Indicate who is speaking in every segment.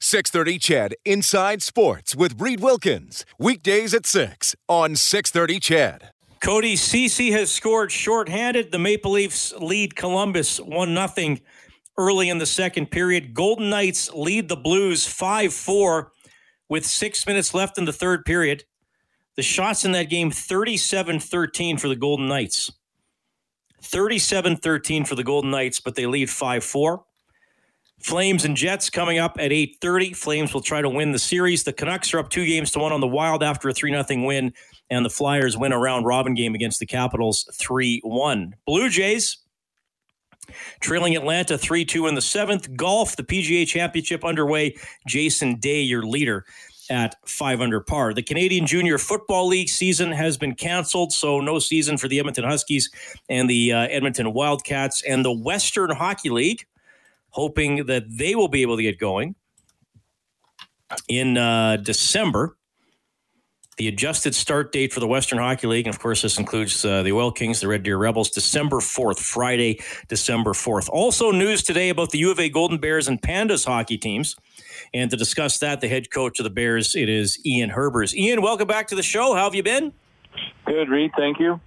Speaker 1: 630 Ched Inside Sports with Reed Wilkins. Weekdays at 6 on 630 Ched.
Speaker 2: Cody Ceci has scored shorthanded. The Maple Leafs lead Columbus 1 0 early in the second period. Golden Knights lead the Blues 5 4 with six minutes left in the third period. The shots in that game 37 13 for the Golden Knights. 37 13 for the Golden Knights, but they lead 5 4. Flames and Jets coming up at 8:30. Flames will try to win the series. The Canucks are up 2 games to 1 on the Wild after a 3-0 win and the Flyers win a round robin game against the Capitals 3-1. Blue Jays trailing Atlanta 3-2 in the 7th. Golf, the PGA Championship underway. Jason Day your leader at 5 under par. The Canadian Junior Football League season has been canceled, so no season for the Edmonton Huskies and the uh, Edmonton Wildcats and the Western Hockey League hoping that they will be able to get going in uh, December. The adjusted start date for the Western Hockey League, and of course, this includes uh, the Oil Kings, the Red Deer Rebels, December 4th, Friday, December 4th. Also, news today about the U of A Golden Bears and Pandas hockey teams. And to discuss that, the head coach of the Bears, it is Ian Herbers. Ian, welcome back to the show. How have you been?
Speaker 3: Good, Reed. Thank you.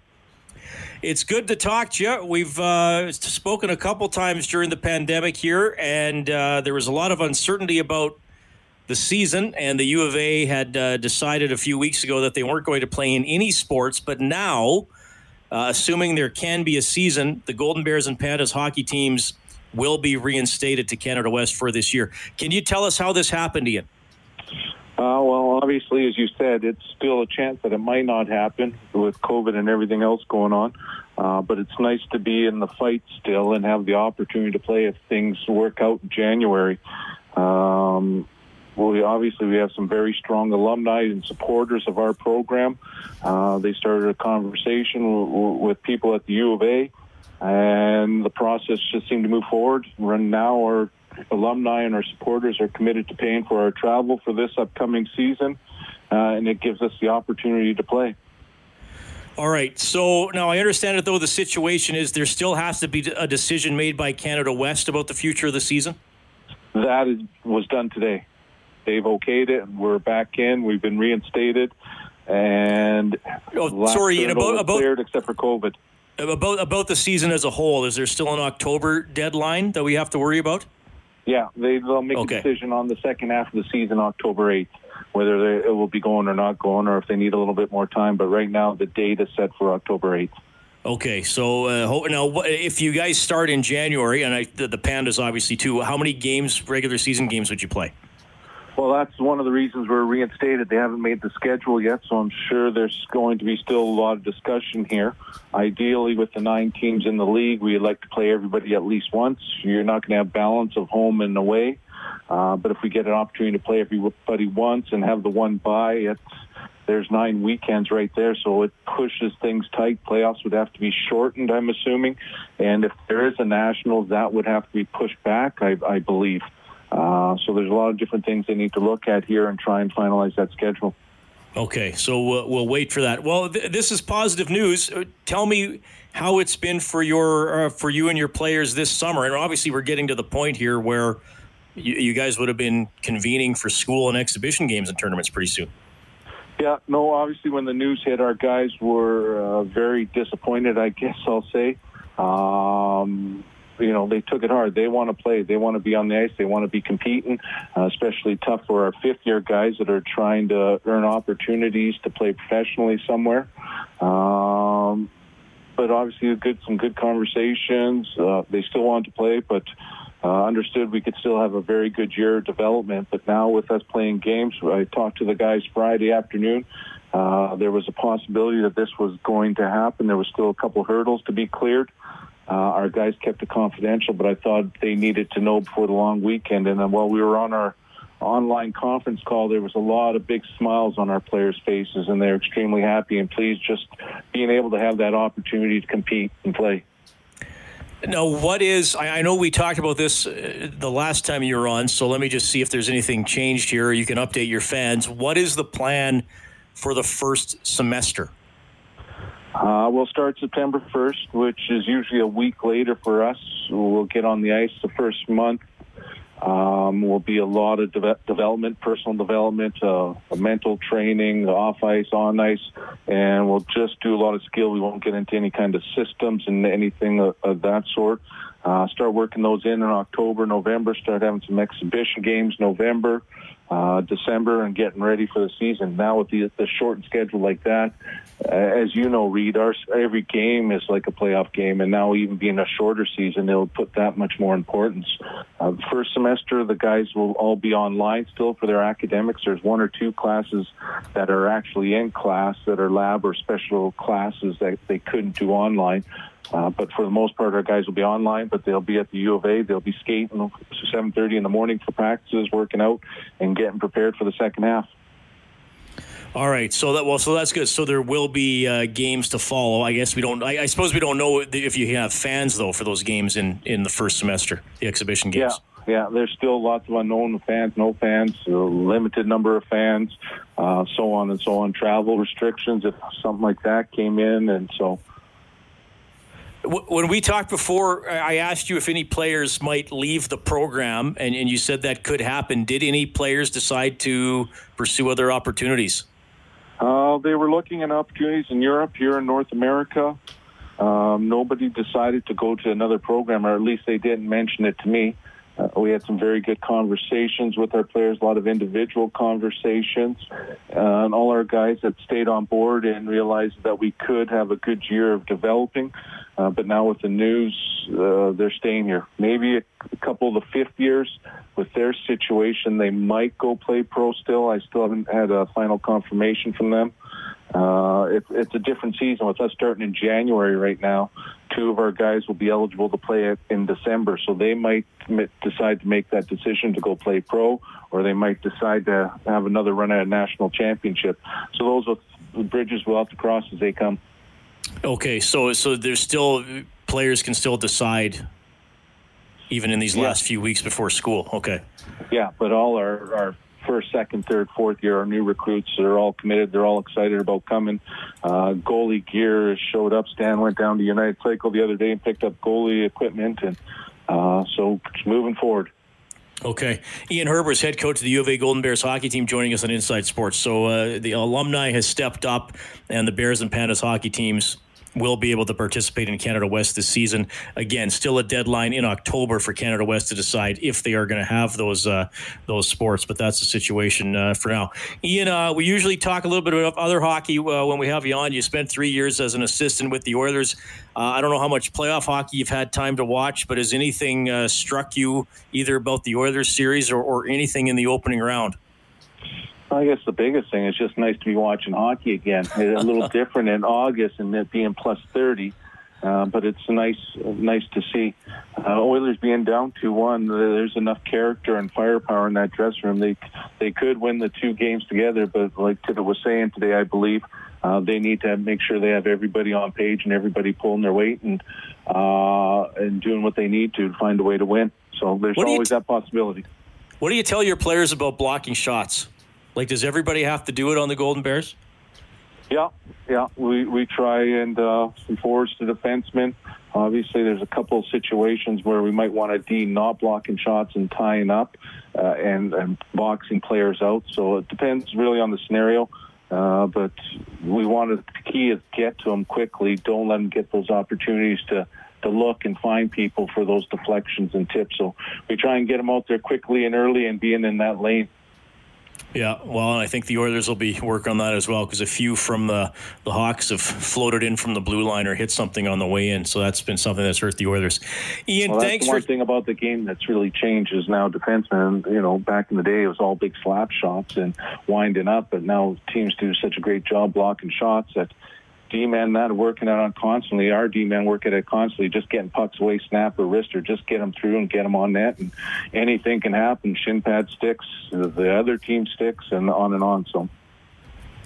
Speaker 2: It's good to talk to you. We've uh, spoken a couple times during the pandemic here, and uh, there was a lot of uncertainty about the season. And the U of A had uh, decided a few weeks ago that they weren't going to play in any sports. But now, uh, assuming there can be a season, the Golden Bears and Pandas hockey teams will be reinstated to Canada West for this year. Can you tell us how this happened, Ian?
Speaker 3: Uh, well, obviously, as you said, it's still a chance that it might not happen with COVID and everything else going on. Uh, but it's nice to be in the fight still and have the opportunity to play if things work out in January. Um, we, obviously, we have some very strong alumni and supporters of our program. Uh, they started a conversation w- with people at the U of A, and the process just seemed to move forward. And now our alumni and our supporters are committed to paying for our travel for this upcoming season, uh, and it gives us the opportunity to play.
Speaker 2: All right. So now I understand it, though, the situation is there still has to be a decision made by Canada West about the future of the season?
Speaker 3: That is, was done today. They've okayed it, and we're back in. We've been reinstated, and
Speaker 2: oh, sorry, about, about
Speaker 3: cleared except for COVID.
Speaker 2: About about the season as a whole, is there still an October deadline that we have to worry about?
Speaker 3: Yeah, they, they'll make okay. a decision on the second half of the season, October 8th, whether they, it will be going or not going, or if they need a little bit more time. But right now, the date is set for October 8th.
Speaker 2: Okay, so uh, now if you guys start in January, and I, the, the Pandas obviously too, how many games, regular season games, would you play?
Speaker 3: Well, that's one of the reasons we're reinstated. They haven't made the schedule yet, so I'm sure there's going to be still a lot of discussion here. Ideally, with the nine teams in the league, we'd like to play everybody at least once. You're not going to have balance of home and away. Uh, but if we get an opportunity to play everybody once and have the one bye, it's, there's nine weekends right there, so it pushes things tight. Playoffs would have to be shortened, I'm assuming. And if there is a national, that would have to be pushed back, I, I believe. Uh, so there's a lot of different things they need to look at here and try and finalize that schedule.
Speaker 2: Okay, so we'll, we'll wait for that. Well, th- this is positive news. Uh, tell me how it's been for your uh, for you and your players this summer. And obviously, we're getting to the point here where you, you guys would have been convening for school and exhibition games and tournaments pretty soon.
Speaker 3: Yeah, no. Obviously, when the news hit, our guys were uh, very disappointed. I guess I'll say. Um, you know, they took it hard. They want to play. They want to be on the ice. They want to be competing, uh, especially tough for our fifth year guys that are trying to earn opportunities to play professionally somewhere. Um, but obviously, good some good conversations. Uh, they still want to play, but uh, understood we could still have a very good year of development. But now with us playing games, I talked to the guys Friday afternoon. Uh, there was a possibility that this was going to happen. There was still a couple hurdles to be cleared. Our guys kept it confidential, but I thought they needed to know before the long weekend. And then while we were on our online conference call, there was a lot of big smiles on our players' faces, and they're extremely happy and pleased just being able to have that opportunity to compete and play.
Speaker 2: Now, what is, I, know we talked about this uh, the last time you were on, so let me just see if there's anything changed here. You can update your fans. What is the plan for the first semester?
Speaker 3: Uh, we'll start September 1st, which is usually a week later for us. We'll get on the ice the first month. Um, will be a lot of de- development, personal development, uh, mental training, off ice, on ice, and we'll just do a lot of skill. We won't get into any kind of systems and anything of, of that sort. Uh, start working those in in October, November. Start having some exhibition games November uh, December and getting ready for the season. Now with the, the shortened schedule like that, uh, as you know, Reed, our every game is like a playoff game, and now even being a shorter season, it'll put that much more importance. Uh, first semester, the guys will all be online still for their academics. There's one or two classes that are actually in class that are lab or special classes that they couldn't do online. Uh, but for the most part, our guys will be online, but they'll be at the U of A. They'll be skating 7:30 in the morning for practices, working out, and getting prepared for the second half.
Speaker 2: All right, so that well, so that's good. So there will be uh, games to follow. I guess we don't. I, I, suppose we don't know if you have fans though for those games in in the first semester, the exhibition games.
Speaker 3: Yeah, yeah. There's still lots of unknown fans, no fans, a limited number of fans, uh, so on and so on. Travel restrictions, if something like that came in, and so
Speaker 2: when we talked before, I asked you if any players might leave the program, and, and you said that could happen. Did any players decide to pursue other opportunities?
Speaker 3: Uh, they were looking at opportunities in Europe, here in North America. Um, nobody decided to go to another program, or at least they didn't mention it to me. Uh, we had some very good conversations with our players, a lot of individual conversations, uh, and all our guys that stayed on board and realized that we could have a good year of developing. Uh, but now with the news, uh, they're staying here. Maybe a, a couple of the fifth years with their situation, they might go play pro still. I still haven't had a final confirmation from them. Uh, it, it's a different season with us starting in January right now. Two of our guys will be eligible to play in December, so they might decide to make that decision to go play pro, or they might decide to have another run at a national championship. So those are the bridges we'll have to cross as they come.
Speaker 2: Okay, so so there's still players can still decide even in these yeah. last few weeks before school. Okay.
Speaker 3: Yeah, but all our, our first, second, third, fourth year, our new recruits are all committed. They're all excited about coming. Uh, goalie gear showed up. Stan went down to United Cycle the other day and picked up goalie equipment, and uh, so it's moving forward.
Speaker 2: Okay. Ian Herbers, head coach of the U of A Golden Bears hockey team, joining us on Inside Sports. So uh, the alumni has stepped up, and the Bears and Pandas hockey teams will be able to participate in Canada West this season. Again, still a deadline in October for Canada West to decide if they are going to have those uh, those sports, but that's the situation uh, for now. Ian, uh, we usually talk a little bit about other hockey uh, when we have you on. You spent three years as an assistant with the Oilers. Uh, I don't know how much playoff hockey you've had time to watch, but has anything uh, struck you either about the Oilers series or, or anything in the opening round?
Speaker 3: I guess the biggest thing is just nice to be watching hockey again. It's a little different in August and it being plus 30. Uh, but it's nice, nice to see uh, Oilers being down two one. There's enough character and firepower in that dressing room. They they could win the two games together, but like Tippett was saying today, I believe uh, they need to make sure they have everybody on page and everybody pulling their weight and uh, and doing what they need to find a way to win. So there's always t- that possibility.
Speaker 2: What do you tell your players about blocking shots? Like, does everybody have to do it on the Golden Bears?
Speaker 3: Yeah, yeah. We we try and uh, from forwards to defensemen. Obviously, there's a couple of situations where we might want to D not blocking shots and tying up uh, and and boxing players out. So it depends really on the scenario. Uh, but we want to, the key is get to them quickly. Don't let them get those opportunities to to look and find people for those deflections and tips. So we try and get them out there quickly and early and being in that lane.
Speaker 2: Yeah, well, I think the Oilers will be work on that as well because a few from the the Hawks have floated in from the blue line or hit something on the way in, so that's been something that's hurt the Oilers. Ian,
Speaker 3: well,
Speaker 2: thanks
Speaker 3: the one
Speaker 2: for
Speaker 3: thing about the game that's really changed is now defensemen. You know, back in the day it was all big slap shots and winding up, but now teams do such a great job blocking shots that D-man not working it on constantly. Our D men working at it constantly, just getting pucks away, snap or wrist, or just get them through and get them on net. And anything can happen. Shin pad sticks, the other team sticks, and on and on. So.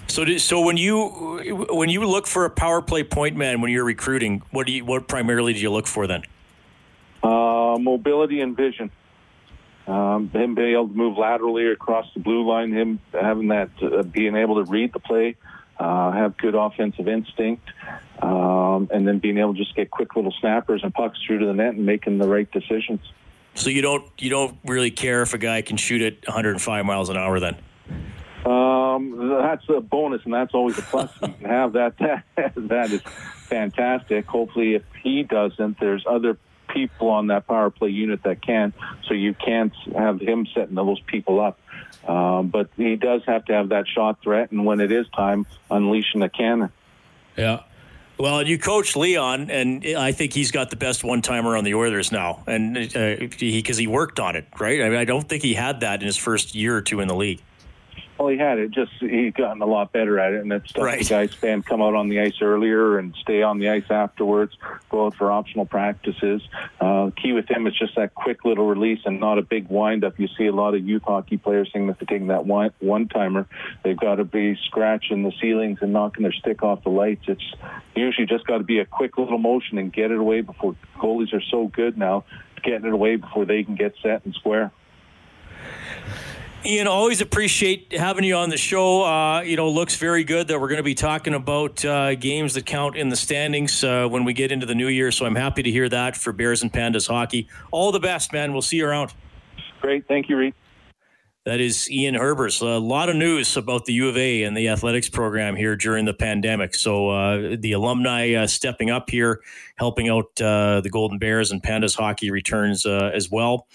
Speaker 2: So, so when you when you look for a power play point man when you're recruiting, what do you what primarily do you look for then?
Speaker 3: Uh, mobility and vision. Um, him being able to move laterally across the blue line, him having that, uh, being able to read the play, uh, have good offensive instinct, um, and then being able to just get quick little snappers and pucks through to the net and making the right decisions.
Speaker 2: So you don't you don't really care if a guy can shoot at 105 miles an hour then.
Speaker 3: Um, that's a bonus, and that's always a plus. you can have that. That, that is fantastic. Hopefully, if he doesn't, there's other people on that power play unit that can, so you can't have him setting those people up. Um, but he does have to have that shot threat, and when it is time, unleashing the cannon.
Speaker 2: Yeah. Well, you coach Leon, and I think he's got the best one timer on the Oilers now, and because uh, he, he worked on it, right? I, mean, I don't think he had that in his first year or two in the league.
Speaker 3: Well, he had it. Just he's gotten a lot better at it, and it's stuff right. the guys can come out on the ice earlier and stay on the ice afterwards. Go out for optional practices. Uh, key with him is just that quick little release and not a big windup. You see a lot of youth hockey players saying that they're taking that one one timer. They've got to be scratching the ceilings and knocking their stick off the lights. It's usually just got to be a quick little motion and get it away before goalies are so good now, getting it away before they can get set and square.
Speaker 2: Ian, always appreciate having you on the show. Uh, you know, looks very good that we're going to be talking about uh, games that count in the standings uh, when we get into the new year. So I'm happy to hear that for Bears and Pandas hockey. All the best, man. We'll see you around.
Speaker 3: Great. Thank you, Reed.
Speaker 2: That is Ian Herbers. A lot of news about the U of A and the athletics program here during the pandemic. So uh, the alumni uh, stepping up here, helping out uh, the Golden Bears and Pandas hockey returns uh, as well,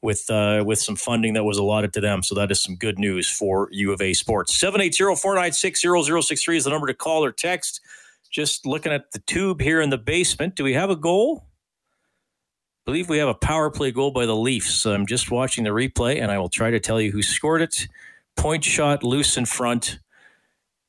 Speaker 2: with uh, with some funding that was allotted to them. So that is some good news for U of A sports. 780-496-0063 is the number to call or text. Just looking at the tube here in the basement. Do we have a goal? Believe we have a power play goal by the Leafs. I'm just watching the replay, and I will try to tell you who scored it. Point shot, loose in front.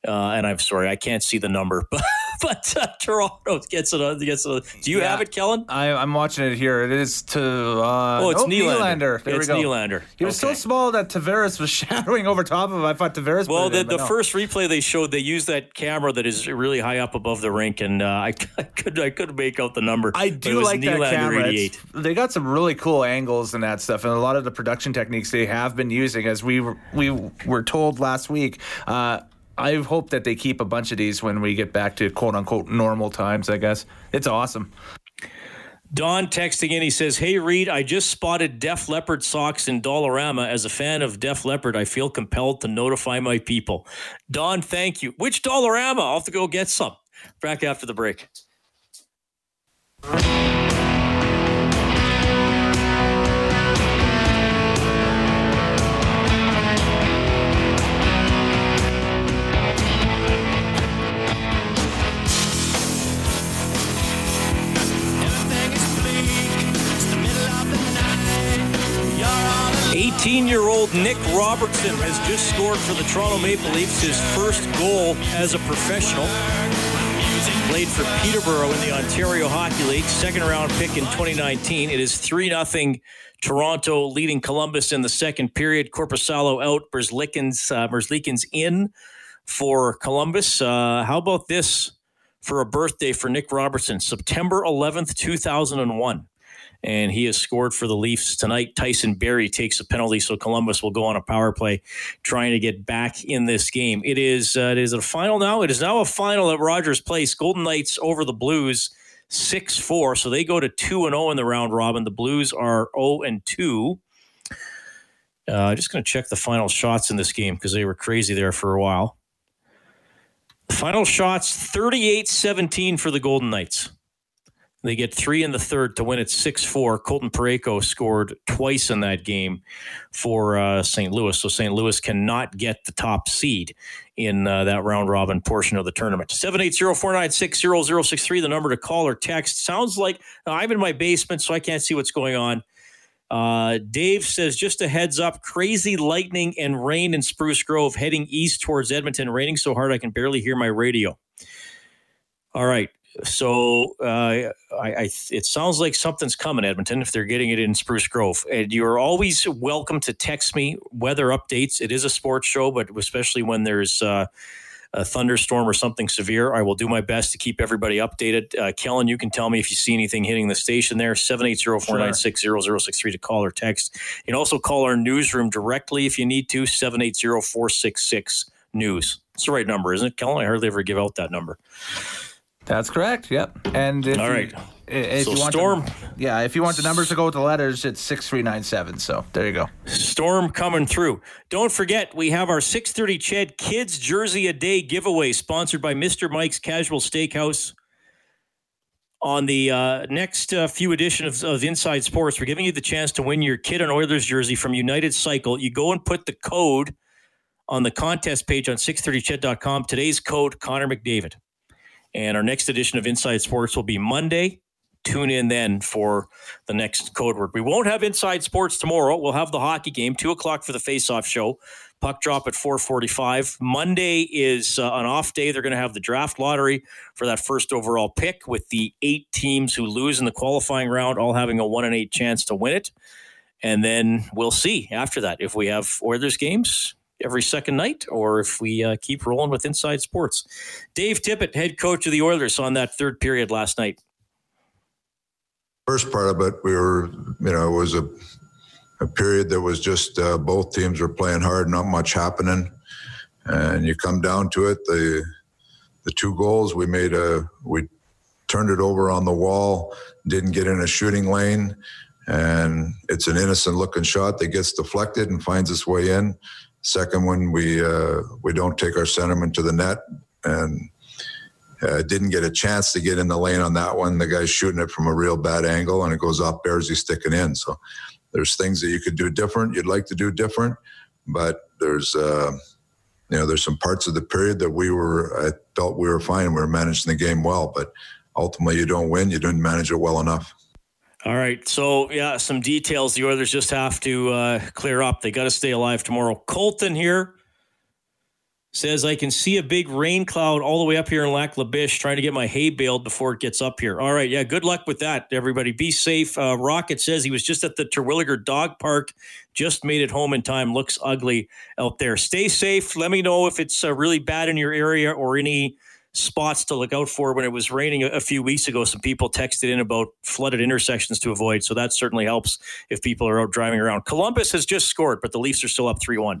Speaker 2: Uh, and I'm sorry, I can't see the number, but but uh, Toronto gets it. Gets it. Do you yeah, have it, Kellen?
Speaker 4: I, am watching it here. It is to. Uh,
Speaker 2: oh, it's
Speaker 4: nope,
Speaker 2: Nylander.
Speaker 4: Nylander. There
Speaker 2: it's
Speaker 4: we go.
Speaker 2: Nylander.
Speaker 4: He was okay. so small that Tavares was shadowing over top of him. I thought Tavares.
Speaker 2: Well, the,
Speaker 4: in,
Speaker 2: the
Speaker 4: no.
Speaker 2: first replay they showed, they used that camera that is really high up above the rink, and uh, I, I, could I could make out the number.
Speaker 4: I do like Nylander that camera. They got some really cool angles and that stuff, and a lot of the production techniques they have been using, as we were, we were told last week. Uh, I hope that they keep a bunch of these when we get back to quote unquote normal times, I guess. It's awesome.
Speaker 2: Don texting in, he says, Hey Reed, I just spotted Def Leppard socks in Dollarama. As a fan of Def Leppard, I feel compelled to notify my people. Don, thank you. Which Dollarama? I'll have to go get some. Back after the break. 18 year old Nick Robertson has just scored for the Toronto Maple Leafs his first goal as a professional. Played for Peterborough in the Ontario Hockey League, second round pick in 2019. It is 3 0 Toronto leading Columbus in the second period. Korpisalo out, Merzlikins, uh, in for Columbus. Uh, how about this for a birthday for Nick Robertson? September 11th, 2001 and he has scored for the Leafs tonight. Tyson Barrie takes a penalty, so Columbus will go on a power play, trying to get back in this game. It is uh, it is a final now. It is now a final at Rogers Place. Golden Knights over the Blues. 6 4. So they go to 2 and 0 in the round robin. The Blues are 0 and 2. Uh, just going to check the final shots in this game because they were crazy there for a while. Final shots 38 17 for the Golden Knights. They get three in the third to win it 6 4. Colton Parayko scored twice in that game for uh, St. Louis. So St. Louis cannot get the top seed in uh, that round robin portion of the tournament. 780 496 0063, the number to call or text. Sounds like I'm in my basement, so I can't see what's going on. Uh, Dave says, just a heads up crazy lightning and rain in Spruce Grove heading east towards Edmonton, raining so hard I can barely hear my radio. All right. So uh, I, I, it sounds like something's coming, Edmonton, if they're getting it in Spruce Grove. And you're always welcome to text me weather updates. It is a sports show, but especially when there's uh, a thunderstorm or something severe, I will do my best to keep everybody updated. Uh, Kellen, you can tell me if you see anything hitting the station there, 780-496-0063 to call or text. You can also call our newsroom directly if you need to, 780-466-NEWS. It's the right number, isn't it, Kellen? I hardly ever give out that number.
Speaker 4: That's correct. Yep. And
Speaker 2: if all right.
Speaker 4: You, if so you want storm. The, yeah, if you want the numbers to go with the letters, it's six three nine seven. So there you go.
Speaker 2: Storm coming through. Don't forget, we have our six thirty Ched Kids Jersey a Day giveaway, sponsored by Mister Mike's Casual Steakhouse. On the uh, next uh, few editions of, of Inside Sports, we're giving you the chance to win your kid an Oilers jersey from United Cycle. You go and put the code on the contest page on 630ched.com. Today's code Connor McDavid. And our next edition of Inside Sports will be Monday. Tune in then for the next code word. We won't have Inside Sports tomorrow. We'll have the hockey game, two o'clock for the face-off show. Puck drop at 4:45. Monday is uh, an off day. They're going to have the draft lottery for that first overall pick, with the eight teams who lose in the qualifying round all having a one in eight chance to win it. And then we'll see after that if we have Oilers games every second night or if we uh, keep rolling with Inside Sports. Dave Tippett, head coach of the Oilers, on that third period last night.
Speaker 5: First part of it, we were, you know, it was a, a period that was just uh, both teams were playing hard, not much happening. And you come down to it, the the two goals we made a we turned it over on the wall, didn't get in a shooting lane, and it's an innocent looking shot that gets deflected and finds its way in. Second one, we uh, we don't take our centerman to the net, and uh, didn't get a chance to get in the lane on that one. The guy's shooting it from a real bad angle, and it goes off Bearsy sticking in. So there's things that you could do different. You'd like to do different, but there's uh, you know there's some parts of the period that we were I felt we were fine. We were managing the game well, but ultimately you don't win. You didn't manage it well enough.
Speaker 2: All right. So, yeah, some details the Oilers just have to uh, clear up. They got to stay alive tomorrow. Colton here says, I can see a big rain cloud all the way up here in Lac La Biche trying to get my hay baled before it gets up here. All right. Yeah. Good luck with that, everybody. Be safe. Uh, Rocket says he was just at the Terwillegar Dog Park, just made it home in time. Looks ugly out there. Stay safe. Let me know if it's uh, really bad in your area or any spots to look out for when it was raining a, few weeks ago. Some people texted in about flooded intersections to avoid. So that certainly helps if people are out driving around. Columbus has just scored, but the Leafs are still up 3 1.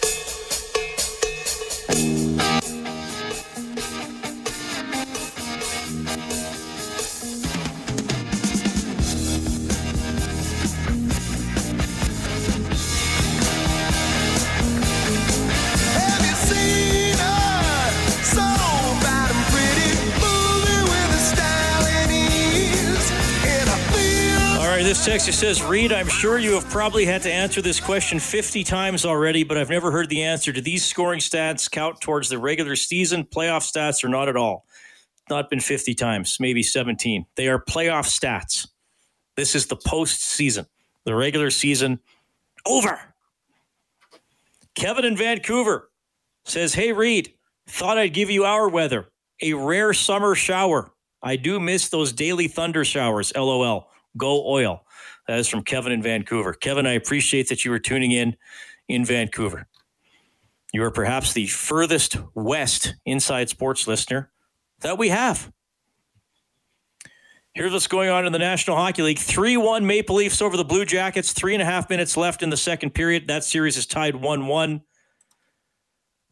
Speaker 2: Texter says, Reed, I'm sure you have probably had to answer this question 50 times already, but I've never heard the answer. Do these scoring stats count towards the regular season playoff stats or not at all? Not been 50 times, maybe 17. They are playoff stats. This is the postseason. The regular season over. Kevin in Vancouver says, Hey, Reed, thought I'd give you our weather. A rare summer shower. I do miss those daily thunder showers. LOL. Go oil. That is from Kevin in Vancouver. Kevin, I appreciate that you were tuning in in Vancouver. You are perhaps the furthest west inside sports listener that we have. Here's what's going on in the National Hockey League 3 1 Maple Leafs over the Blue Jackets. Three and a half minutes left in the second period. That series is tied 1 1.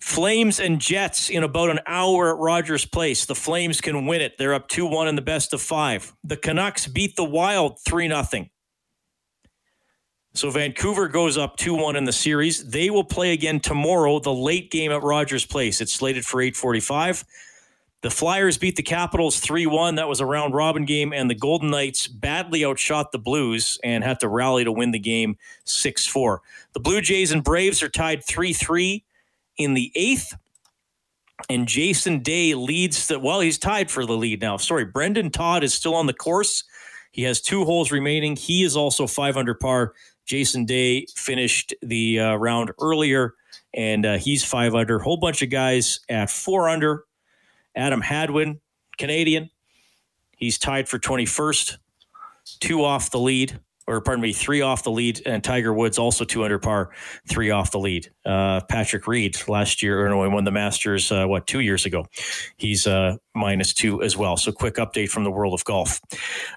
Speaker 2: Flames and Jets in about an hour at Rogers Place. The Flames can win it. They're up 2 1 in the best of five. The Canucks beat the Wild 3 0. So Vancouver goes up 2 1 in the series. They will play again tomorrow, the late game at Rogers Place. It's slated for 845. The Flyers beat the Capitals 3 1. That was a round robin game, and the Golden Knights badly outshot the Blues and had to rally to win the game 6 4. The Blue Jays and Braves are tied 3 3 in the eighth. And Jason Day leads the, well, he's tied for the lead now. Sorry, Brendan Todd is still on the course. He has two holes remaining. He is also five under par. Jason Day finished the uh, round earlier, and uh, he's five under. Whole bunch of guys at four under. Adam Hadwin, Canadian. He's tied for 21st, two off the lead or pardon me, three off the lead, and Tiger Woods also two under par, three off the lead. Uh, Patrick Reed last year, he won the Masters, uh, what, two years ago. He's uh, minus two as well. So quick update from the world of golf.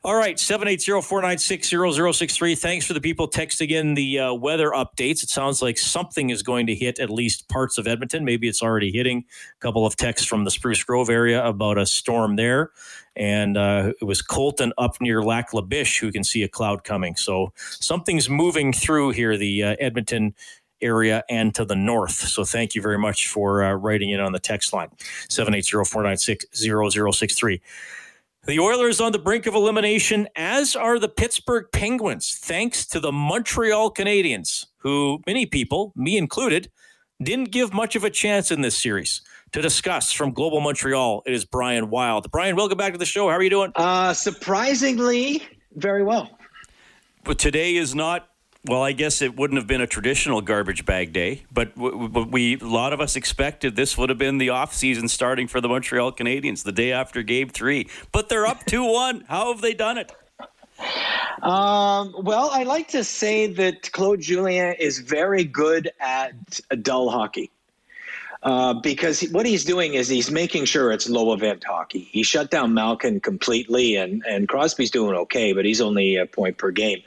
Speaker 2: All right, 780-496-0063. Thanks for the people texting in the uh, weather updates. It sounds like something is going to hit at least parts of Edmonton. Maybe it's already hitting. A couple of texts from the Spruce Grove area about a storm there and uh, it was Colton up near Lac La Biche who can see a cloud coming. So something's moving through here, the uh, Edmonton area and to the north. So thank you very much for uh, writing in on the text line 780-496-0063. The Oilers on the brink of elimination, as are the Pittsburgh Penguins, thanks to the Montreal Canadiens, who many people, me included, didn't give much of a chance in this series to discuss from Global Montreal. It is Brian Wilde. Brian, welcome back to the show. How are you doing?
Speaker 6: Uh, surprisingly, very well.
Speaker 2: But today is not. Well, I guess it wouldn't have been a traditional garbage bag day, but we a lot of us expected this would have been the off season starting for the Montreal Canadiens the day after Game Three. But they're up two one. How have they done it?
Speaker 6: Um, well, I like to say that Claude Julien is very good at dull hockey. Uh, because what he's doing is he's making sure it's low event hockey. He shut down Malkin completely, and, and Crosby's doing okay, but he's only a point per game.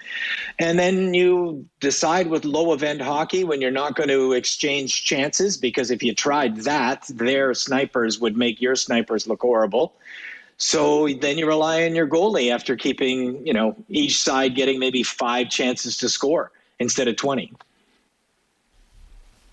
Speaker 6: And then you decide with low event hockey when you're not going to exchange chances, because if you tried that, their snipers would make your snipers look horrible. So then you rely on your goalie after keeping, you know, each side getting maybe five chances to score instead of 20.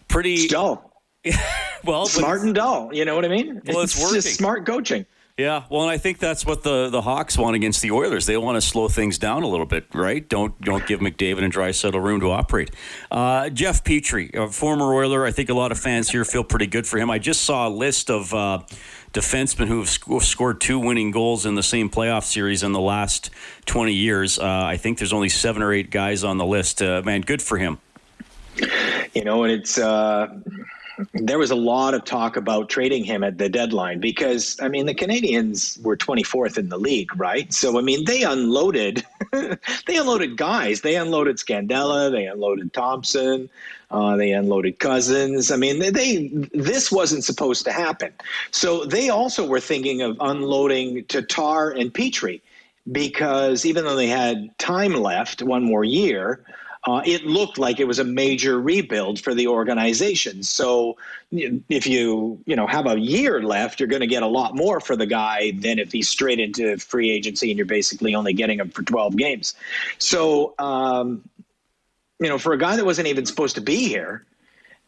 Speaker 2: Pretty.
Speaker 6: It's dull.
Speaker 2: well,
Speaker 6: smart and dull. You know what I mean?
Speaker 2: Well, it's, it's working.
Speaker 6: smart coaching.
Speaker 2: Yeah, well, and I think that's what the, the Hawks want against the Oilers. They want to slow things down a little bit, right? Don't don't give McDavid and Draisaitl room to operate. Uh, Jeff Petry, a former Oiler, I think a lot of fans here feel pretty good for him. I just saw a list of uh, defensemen who have sc- scored two winning goals in the same playoff series in the last 20 years. Uh, I think there's only seven or eight guys on the list. Uh, man, good for him.
Speaker 6: You know, and it's uh, there was a lot of talk about trading him at the deadline because I mean the Canadiens were 24th in the league, right? So I mean they unloaded, they unloaded guys. They unloaded Scandella, they unloaded Thompson, uh, they unloaded Cousins. I mean they this wasn't supposed to happen. So they also were thinking of unloading Tatar and Petry because even though they had time left, one more year uh, it looked like it was a major rebuild for the organization. So if you you know have a year left, you're going to get a lot more for the guy than if he's straight into free agency and you're basically only getting him for 12 games. So um, you know, for a guy that wasn't even supposed to be here,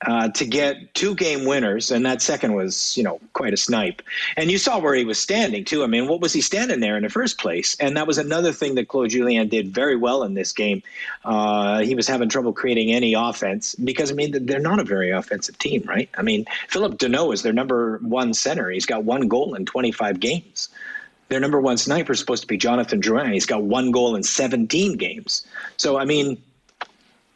Speaker 6: uh, to get two game winners, and that second was, you know, quite a snipe. And you saw where he was standing too. I mean, what was he standing there in the first place? And that was another thing that Claude Julien did very well in this game. Uh, he was having trouble creating any offense because I mean they're not a very offensive team, right? I mean, Phillip Danault is their number one center. He's got one goal in 25 games. Their number one sniper is supposed to be Jonathan Drouin. He's got one goal in 17 games. So I mean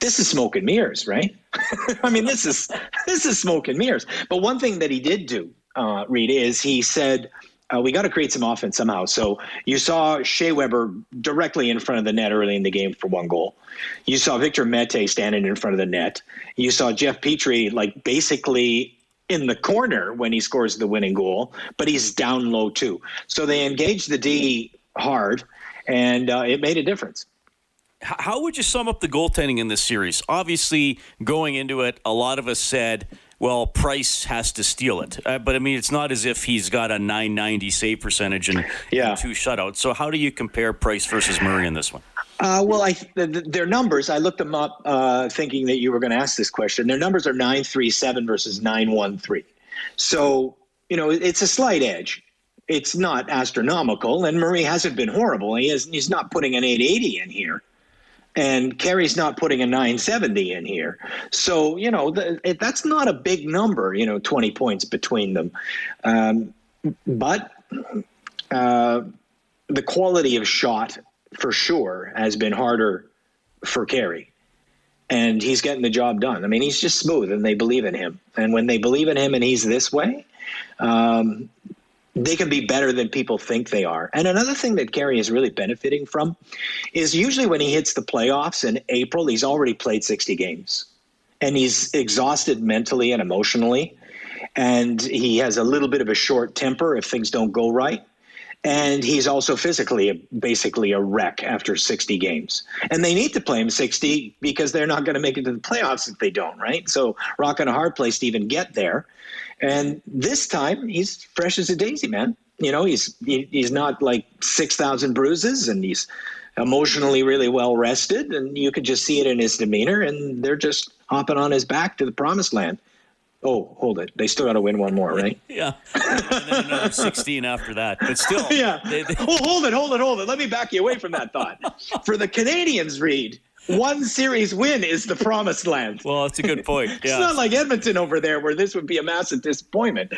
Speaker 6: this is smoke and mirrors, right? I mean, this is this is smoke and mirrors. But one thing that he did do, uh, is he said, uh, "We got to create some offense somehow." So you saw Shea Weber directly in front of the net early in the game for one goal. You saw Victor Mete standing in front of the net. You saw Jeff Petry like basically in the corner when he scores the winning goal, but he's down low too. So they engaged the D hard, and uh, it made a difference.
Speaker 2: How would you sum up the goaltending in this series? Obviously, going into it, a lot of us said, well, Price has to steal it. Uh, but I mean, it's not as if he's got a 990 save percentage and, yeah. and two shutouts. So, how do you compare Price versus Murray in this one?
Speaker 6: Uh, well, I the, the, their numbers. I looked them up, uh, thinking that you were going to ask this question. Their numbers are nine three seven versus nine one three. So you know, it's a slight edge. It's not astronomical, and Murray hasn't been horrible. He is, he's not putting an 880 in here, and Carey's not putting a 970 in here. So you know, that's not a big number. You know, 20 points between them, um, but. Uh, the quality of shot for sure has been harder for Carey. And he's getting the job done. I mean, he's just smooth and they believe in him. And when they believe in him and he's this way, um, they can be better than people think they are. And another thing that Carey is really benefiting from is usually when he hits the playoffs in April, he's already played 60 games and he's exhausted mentally and emotionally. And he has a little bit of a short temper if things don't go right and he's also physically a, basically a wreck after 60 games. And they need to play him 60 because they're not going to make it to the playoffs if they don't, right? So rocking a hard place to even get there. And this time he's fresh as a daisy, man. You know, he's he, he's not like 6,000 bruises and he's emotionally really well rested and you could just see it in his demeanor and they're just hopping on his back to the promised land. Oh, hold it. They still got to win one more, right?
Speaker 7: yeah. And then another 16 after that. But still.
Speaker 6: yeah. They, they... Oh, hold it, hold it, hold it. Let me back you away from that thought. For the Canadiens, Reed, one series win is the promised land.
Speaker 7: Well, that's a good point. Yeah.
Speaker 6: it's not like Edmonton over there where this would be a massive disappointment.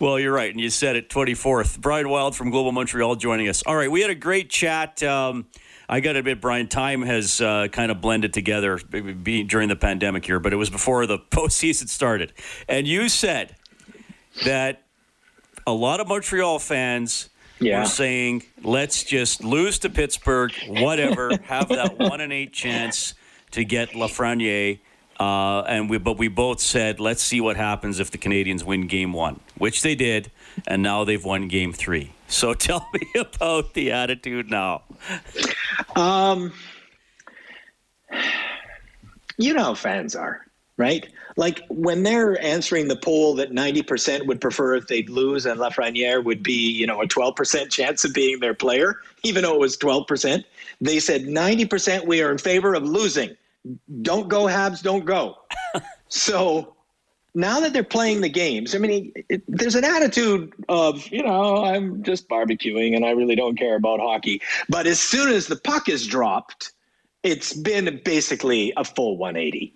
Speaker 7: Well, you're right. And you said it 24th. Brian Wilde from Global Montreal joining us. All right. We had a great chat. Um, I got to admit, Brian, time has uh, kind of blended together during the pandemic here, but it was before the postseason started. And you said that a lot of Montreal fans yeah. were saying, let's just lose to Pittsburgh, whatever, have that one in eight chance to get Lafreniere. Uh, and we, but we both said, let's see what happens if the Canadiens win Game One, which they did, and now they've won Game Three. So tell me about the attitude now.
Speaker 6: Um, you know how fans are, right? Like when they're answering the poll that 90% would prefer if they'd lose and Lafreniere would be, you know, a 12% chance of being their player, even though it was 12%. They said 90% we are in favor of losing. Don't go, Habs, don't go. so now that they're playing the games, I mean, it, there's an attitude of, you know, I'm just barbecuing and I really don't care about hockey. But as soon as the puck is dropped, it's been basically a full 180.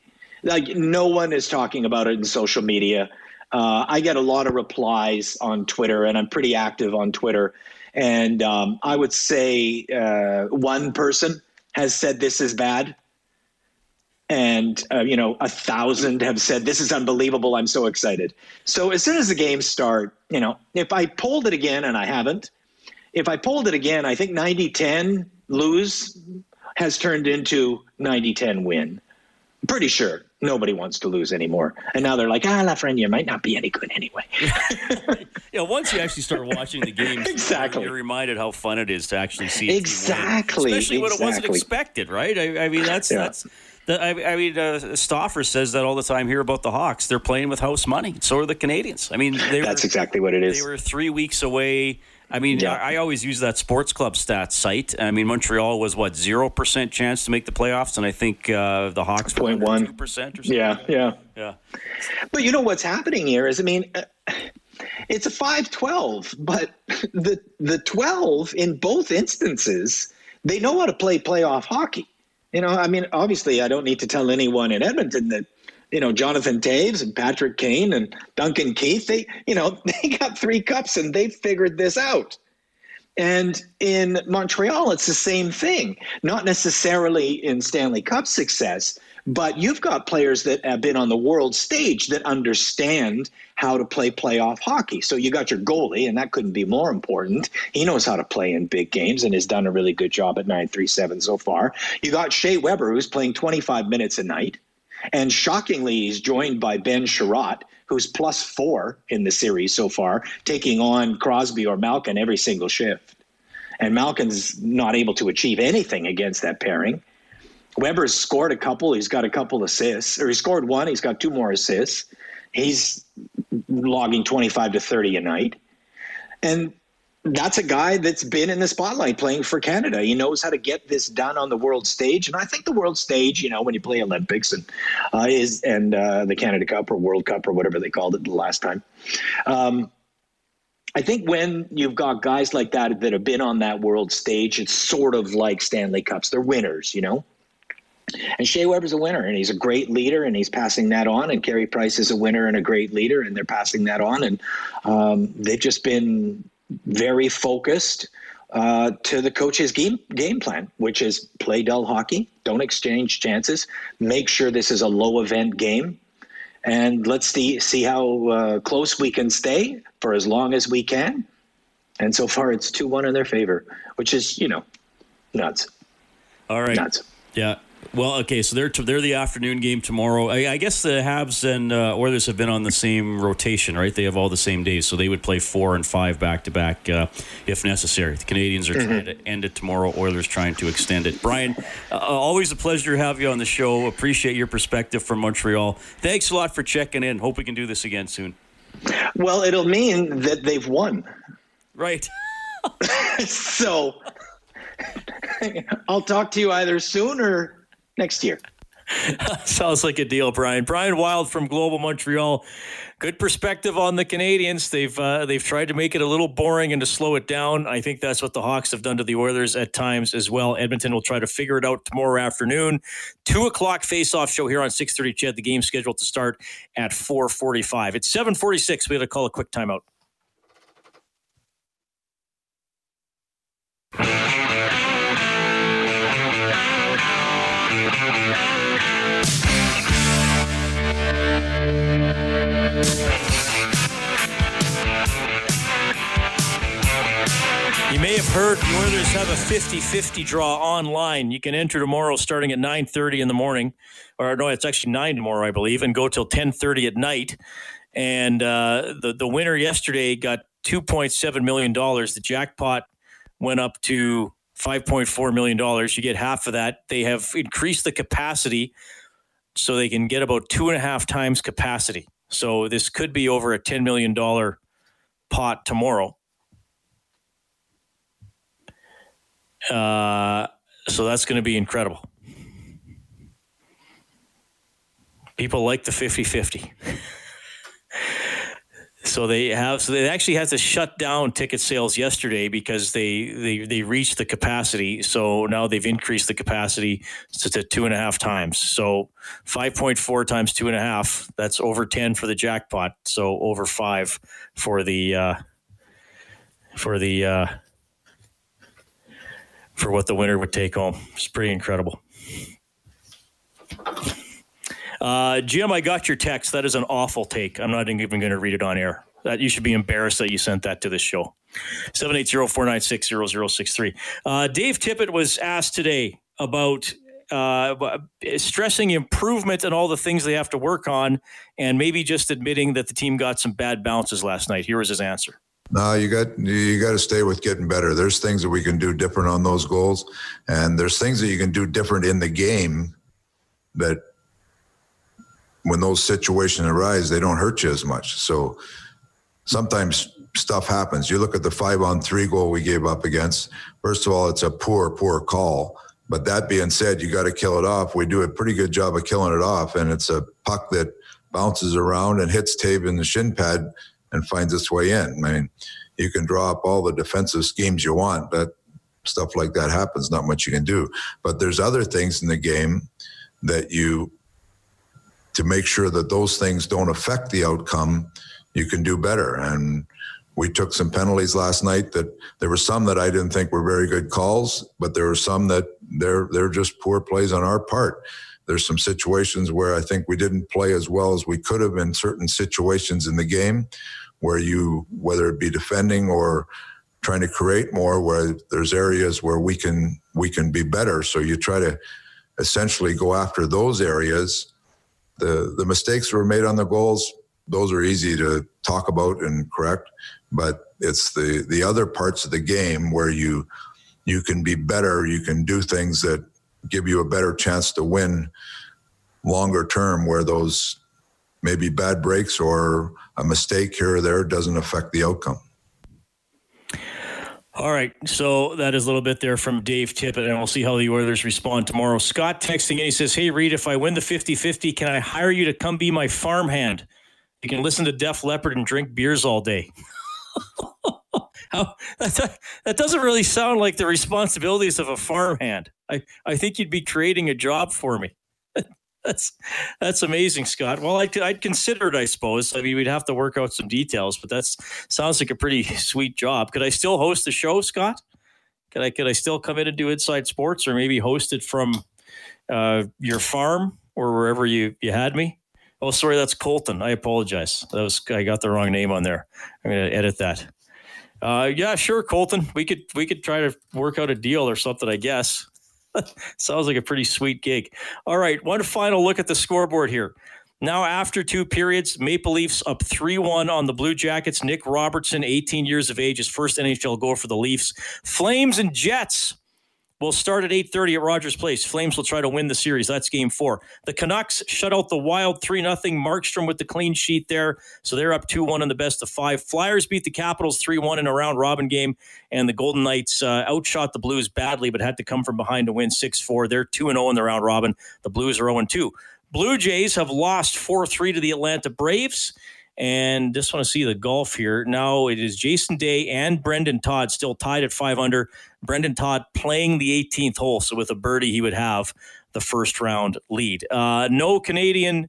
Speaker 6: Like, no one is talking about it in social media. Uh, I get a lot of replies on Twitter, and I'm pretty active on Twitter. And um, I would say uh, one person has said this is bad and uh, you know a thousand have said this is unbelievable i'm so excited so as soon as the games start you know if i pulled it again and i haven't if i pulled it again i think 90-10 lose has turned into 90-10 win pretty sure nobody wants to lose anymore and now they're like ah lafreniere might not be any good anyway
Speaker 7: yeah once you actually start watching the games
Speaker 6: exactly
Speaker 7: you're, reminded how fun it is to actually see
Speaker 6: exactly
Speaker 7: especially when
Speaker 6: exactly.
Speaker 7: it wasn't expected right i, I mean that's yeah. that's the, I, I, mean, uh, Stauffer says that all the time here about the Hawks. They're playing with house money. So are the Canadiens. I mean,
Speaker 6: that's
Speaker 7: were,
Speaker 6: exactly what it is.
Speaker 7: They were three weeks away. I mean, yeah. I, I, always use that sports club stats site. I mean, Montreal was what zero percent chance to make the playoffs, and I think uh, the Hawks
Speaker 6: point one
Speaker 7: percent
Speaker 6: or something. Yeah, yeah,
Speaker 7: yeah.
Speaker 6: But you know what's happening here is, I mean. Uh, it's a 5-12, but the the 12 in both instances, they know how to play playoff hockey. You know, I mean, obviously, I don't need to tell anyone in Edmonton that, you know, Jonathan Toews and Patrick Kane and Duncan Keith, they, you know, they got three cups and they figured this out. And in Montreal, it's the same thing. Not necessarily in Stanley Cup success, but you've got players that have been on the world stage that understand how to play playoff hockey. So you got your goalie, and that couldn't be more important. He knows how to play in big games and has done a really good job at 937 so far. You got Shea Weber, who's playing 25 minutes a night. And shockingly, he's joined by Ben Chiarot, who's plus four in the series so far, taking on Crosby or Malkin every single shift. And Malkin's not able to achieve anything against that pairing. Weber's scored a couple. He's got a couple assists, or he scored one. He's got two more assists. He's logging 25 to 30 a night. And that's a guy that's been in the spotlight playing for Canada. He knows how to get this done on the world stage, and I think the world stage, you know, when you play Olympics and uh, is and uh, the Canada Cup or World Cup or whatever they called it the last time. Um, I think when you've got guys like that that have been on that world stage, it's sort of like Stanley Cups. They're winners, you know. And Shea Weber's a winner, and he's a great leader, and he's passing that on. And Carey Price is a winner and a great leader, and they're passing that on. And um, they've just been very focused uh, to the coach's game game plan, which is play dull hockey, don't exchange chances, make sure this is a low event game, and let's see see how uh, close we can stay for as long as we can. And so far, it's two one in their favor, which is you know nuts.
Speaker 2: All right,
Speaker 6: nuts.
Speaker 2: Yeah, well, okay, so they're they're the afternoon game tomorrow. I, I guess the Habs and uh, Oilers have been on the same rotation, right? They have all the same days, so they would play four and five back to back uh, if necessary. The Canadiens are mm-hmm. trying to end it tomorrow. Oilers trying to extend it. Brian, uh, always a pleasure to have you on the show. Appreciate your perspective from Montreal. Thanks a lot for checking in. Hope we can do this again soon.
Speaker 6: Well, it'll mean that they've won.
Speaker 2: Right.
Speaker 6: so I'll talk to you either soon or next year.
Speaker 2: Sounds like a deal, Brian. Brian Wilde from Global Montreal. Good perspective on the Canadiens. They've uh, they've tried to make it a little boring and to slow it down. I think that's what the Hawks have done to the Oilers at times as well. Edmonton will try to figure it out tomorrow afternoon. Two o'clock face-off show here on six thirty. CHED. The game scheduled to start at four forty-five. It's seven forty-six. We had to call a quick timeout. Have a 50-50 draw online. You can enter tomorrow starting at 9.30 in the morning. Or no, it's actually 9 tomorrow, I believe, and go till 10.30 at night. And uh, the, the winner yesterday got $2.7 million. The jackpot went up to $5.4 million. You get half of that. They have increased the capacity so they can get about two and a half times capacity. So this could be over a $10 million pot tomorrow. Uh, so that's going to be incredible. People like the 50 50. so they have so they actually had to shut down ticket sales yesterday because they they they reached the capacity so now they've increased the capacity to, to two and a half times so 5.4 times two and a half that's over 10 for the jackpot so over five for the uh for the uh for what the winner would take home it's pretty incredible uh, Jim, I got your text. That is an awful take. I'm not even going to read it on air. That you should be embarrassed that you sent that to this show. 780-496-0063. Uh, Dave Tippett was asked today about uh, stressing improvement and all the things they have to work on, and maybe just admitting that the team got some bad bounces last night. Here was his answer.
Speaker 5: No, you got you got to stay with getting better. There's things that we can do different on those goals, and there's things that you can do different in the game that when those situations arise, they don't hurt you as much. So sometimes stuff happens. You look at the five on three goal we gave up against. First of all, it's a poor, poor call. But that being said, you got to kill it off. We do a pretty good job of killing it off, and it's a puck that bounces around and hits Toews in the shin pad and finds its way in. I mean, you can draw up all the defensive schemes you want, but stuff like that happens. Not much you can do. But there's other things in the game that you to make sure that those things don't affect the outcome, you can do better. And we took some penalties last night that there were some that I didn't think were very good calls, but there were some that they're they're just poor plays on our part. There's some situations where I think we didn't play as well as we could have in certain situations in the game where you whether it be defending or trying to create more where there's areas where we can we can be better so you try to essentially go after those areas the the mistakes were made on the goals. Those are easy to talk about and correct, but it's the the other parts of the game where you you can be better. You can do things that give you a better chance to win longer term. Where those maybe bad breaks or a mistake here or there doesn't affect the outcome.
Speaker 2: All right, so that is a little bit there from Dave Tippett, and we'll see how the Oilers respond tomorrow. Scott texting and he says, Hey, Reed, if I win the 50 50, can I hire you to come be my farmhand? You can listen to Def Leppard and drink beers all day. How, that, doesn't really sound like the responsibilities of a farmhand. I, I think you'd be creating a job for me. that's that's amazing, Scott. Well, I'd, I'd consider it, I suppose. I mean, we'd have to work out some details, but that sounds like a pretty sweet job. Could I still host the show, Scott? Could I could I still come in and do Inside Sports, or maybe host it from uh, your farm or wherever you you had me? Oh, sorry, that's Colton. I apologize. That was I got the wrong name on there. I'm going to edit that. Uh, yeah, sure, Colton. We could we could try to work out a deal or something. I guess. Sounds like a pretty sweet gig. All right, one final look at the scoreboard here. Now, after two periods, Maple Leafs up 3 1 on the Blue Jackets. Nick Robertson, 18 years of age, his first NHL goal for the Leafs. Flames and Jets will start at 8.30 at Rogers Place. Flames will try to win the series. That's game four. The Canucks shut out the Wild 3-0. Markstrom with the clean sheet there. So they're up 2-1 in the best of five. Flyers beat the Capitals 3-1 in a round-robin game. And the Golden Knights uh, outshot the Blues badly, but had to come from behind to win 6-4. They're 2-0 in the round-robin. The Blues are 0-2. Blue Jays have lost 4-3 to the Atlanta Braves. And just want to see the golf here. Now it is Jason Day and Brendon Todd still tied at five under. Brendon Todd playing the 18th hole. So with a birdie, he would have the first round lead. Uh, no Canadian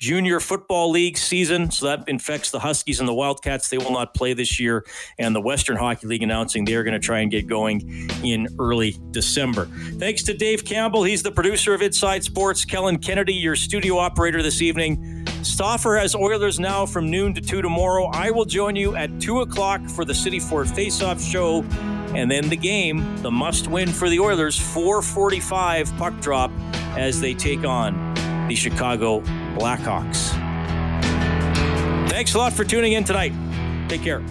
Speaker 2: Junior Football League season, so that infects the Huskies and the Wildcats. They will not play this year, and the Western Hockey League announcing they are going to try and get going in early December. Thanks to Dave Campbell, he's the producer of Inside Sports. Kellen Kennedy, your studio operator this evening. Stauffer has Oilers now from noon to two tomorrow. I will join you at two o'clock for the City Ford Face-Off show, and then the game, the must-win for the Oilers, 4:45 puck drop as they take on the Chicago Blackhawks. Thanks a lot for tuning in tonight. Take care.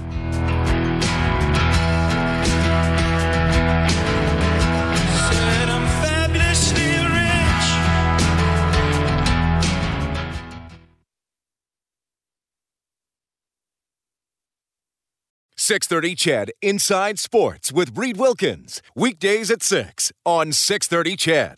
Speaker 1: Six thirty CHED Inside Sports with Reed Wilkins weekdays at six on six thirty CHED.